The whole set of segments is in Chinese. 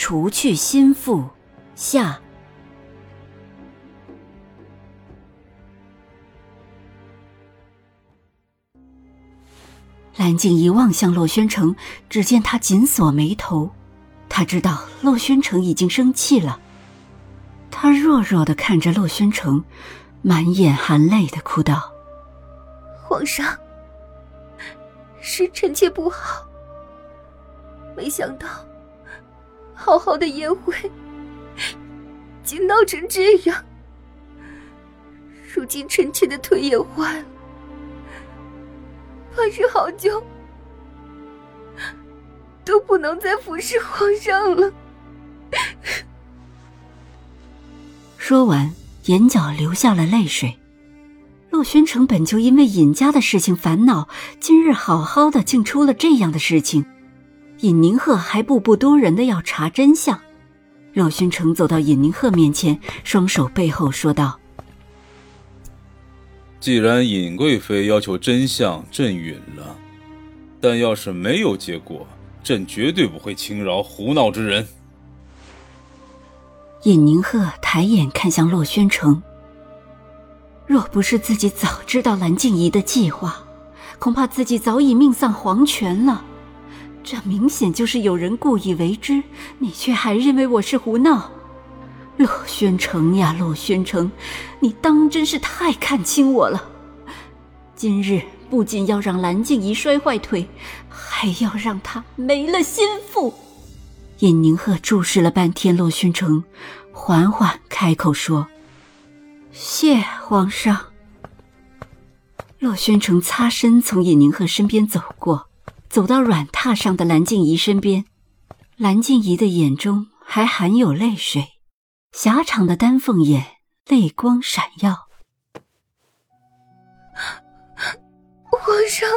除去心腹，下。蓝静怡望向洛宣城，只见他紧锁眉头。他知道洛宣城已经生气了。他弱弱的看着洛宣城，满眼含泪的哭道：“皇上，是臣妾不好，没想到。”好好的宴会，竟闹成这样。如今臣妾的腿也坏了，怕是好久都不能再服侍皇上了。说完，眼角流下了泪水。洛宣城本就因为尹家的事情烦恼，今日好好的，竟出了这样的事情。尹宁鹤还步步多人的要查真相，洛宣城走到尹宁鹤面前，双手背后说道：“既然尹贵妃要求真相，朕允了。但要是没有结果，朕绝对不会轻饶胡闹之人。”尹宁鹤抬眼看向洛宣城，若不是自己早知道蓝静怡的计划，恐怕自己早已命丧黄泉了。这明显就是有人故意为之，你却还认为我是胡闹？洛宣城呀，洛宣城，你当真是太看清我了！今日不仅要让蓝静怡摔坏腿，还要让她没了心腹。尹宁鹤注视了半天洛宣城，缓缓开口说：“谢皇上。”洛宣城擦身从尹宁鹤身边走过。走到软榻上的蓝静怡身边，蓝静怡的眼中还含有泪水，狭长的丹凤眼泪光闪耀。皇上，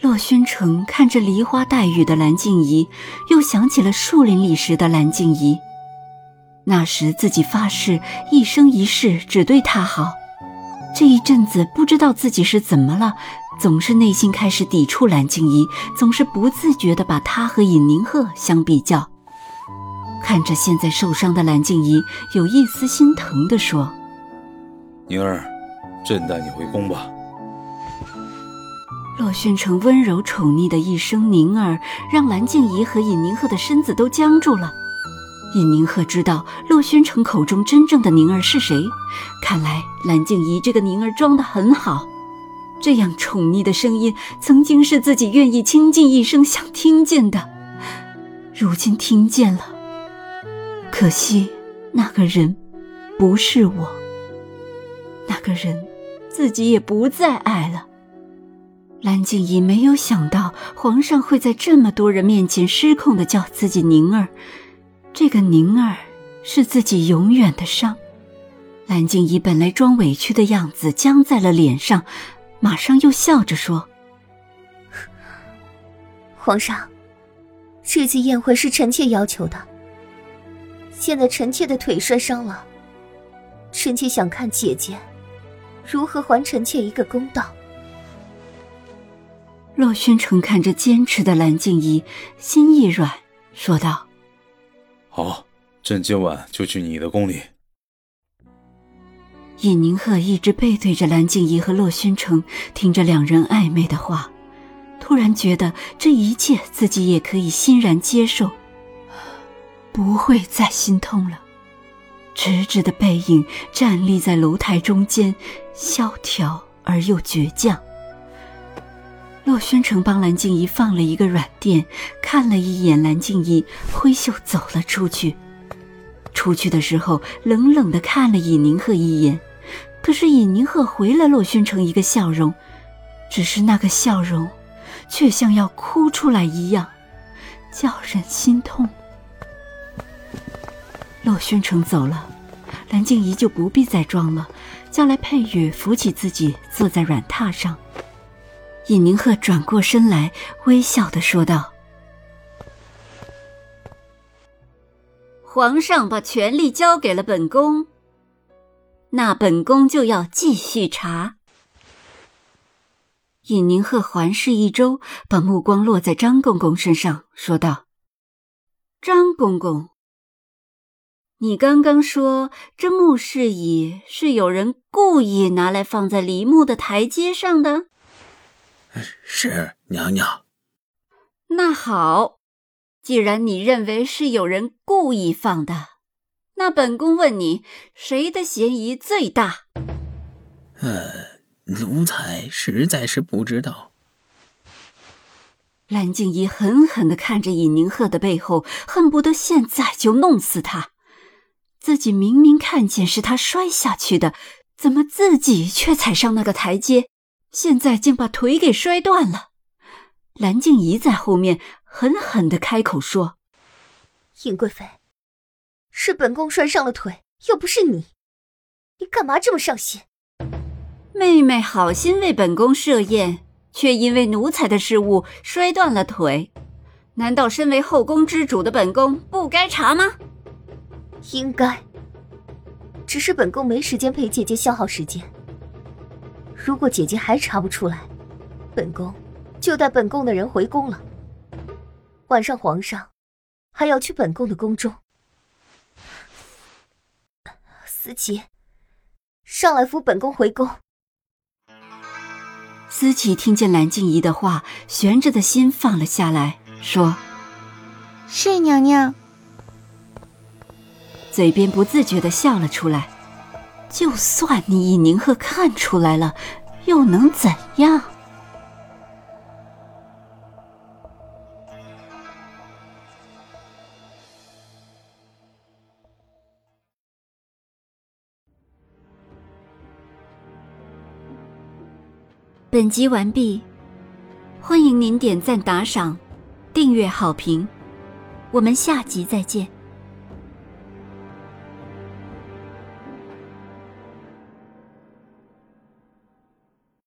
洛宣城看着梨花带雨的蓝静怡，又想起了树林里时的蓝静怡。那时自己发誓一生一世只对她好，这一阵子不知道自己是怎么了。总是内心开始抵触蓝静怡，总是不自觉地把她和尹宁鹤相比较。看着现在受伤的蓝静怡，有一丝心疼地说：“宁儿，朕带你回宫吧。”洛宣城温柔宠溺的一声“宁儿”，让蓝静怡和尹宁鹤的身子都僵住了。尹宁鹤知道洛宣城口中真正的宁儿是谁，看来蓝静怡这个宁儿装得很好。这样宠溺的声音，曾经是自己愿意倾尽一生想听见的，如今听见了。可惜那个人不是我，那个人自己也不再爱了。蓝静怡没有想到皇上会在这么多人面前失控的叫自己宁儿，这个宁儿是自己永远的伤。蓝静怡本来装委屈的样子僵在了脸上。马上又笑着说：“皇上，这次宴会是臣妾要求的。现在臣妾的腿摔伤了，臣妾想看姐姐如何还臣妾一个公道。”洛宣城看着坚持的蓝静怡，心一软，说道：“好，朕今晚就去你的宫里。”尹宁鹤一直背对着蓝静怡和洛宣城，听着两人暧昧的话，突然觉得这一切自己也可以欣然接受，不会再心痛了。直直的背影站立在楼台中间，萧条而又倔强。洛宣城帮蓝静怡放了一个软垫，看了一眼蓝静怡，挥袖走了出去。出去的时候，冷冷的看了尹宁鹤一眼，可是尹宁鹤回了洛宣城一个笑容，只是那个笑容，却像要哭出来一样，叫人心痛。洛宣城走了，蓝静怡就不必再装了，叫来佩玉扶起自己，坐在软榻上。尹宁鹤转过身来，微笑的说道：“皇上把权力交给了本宫，那本宫就要继续查。”尹宁鹤环视一周，把目光落在张公公身上，说道：“张公公，你刚刚说这木室椅是有人故意拿来放在梨木的台阶上的？”是娘娘。那好，既然你认为是有人故意放的，那本宫问你，谁的嫌疑最大？呃，奴才实在是不知道。蓝静怡狠狠的看着尹宁鹤的背后，恨不得现在就弄死他。自己明明看见是他摔下去的，怎么自己却踩上那个台阶？现在竟把腿给摔断了，蓝静怡在后面狠狠的开口说：“尹贵妃，是本宫摔伤了腿，又不是你，你干嘛这么上心？”妹妹好心为本宫设宴，却因为奴才的失误摔断了腿，难道身为后宫之主的本宫不该查吗？应该，只是本宫没时间陪姐姐消耗时间。如果姐姐还查不出来，本宫就带本宫的人回宫了。晚上皇上还要去本宫的宫中。思琪，上来扶本宫回宫。思琪听见蓝静怡的话，悬着的心放了下来，说：“是娘娘。”嘴边不自觉的笑了出来。就算你以宁鹤看出来了，又能怎样？本集完毕，欢迎您点赞、打赏、订阅、好评，我们下集再见。